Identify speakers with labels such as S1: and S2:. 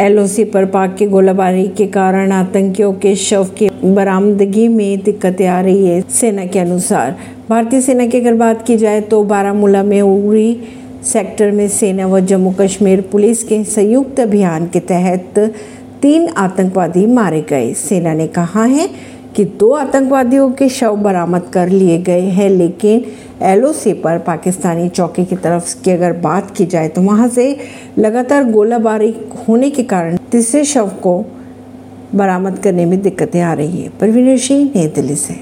S1: LOC पर पाक की गोलाबारी के कारण आतंकियों के शव की बरामदगी में दिक्कतें आ रही है सेना के अनुसार। भारतीय सेना की अगर बात की जाए तो बारामूला में उरी सेक्टर में सेना व जम्मू कश्मीर पुलिस के संयुक्त अभियान के तहत तीन आतंकवादी मारे गए। सेना ने कहा है कि दो आतंकवादियों के शव बरामद कर लिए गए हैं, लेकिन एलओसी पर पाकिस्तानी चौकी की तरफ़ की अगर बात की जाए तो वहाँ से लगातार गोलाबारी होने के कारण तीसरे शव को बरामद करने में दिक्कतें आ रही है। परवीन सिंह, नई दिल्ली से।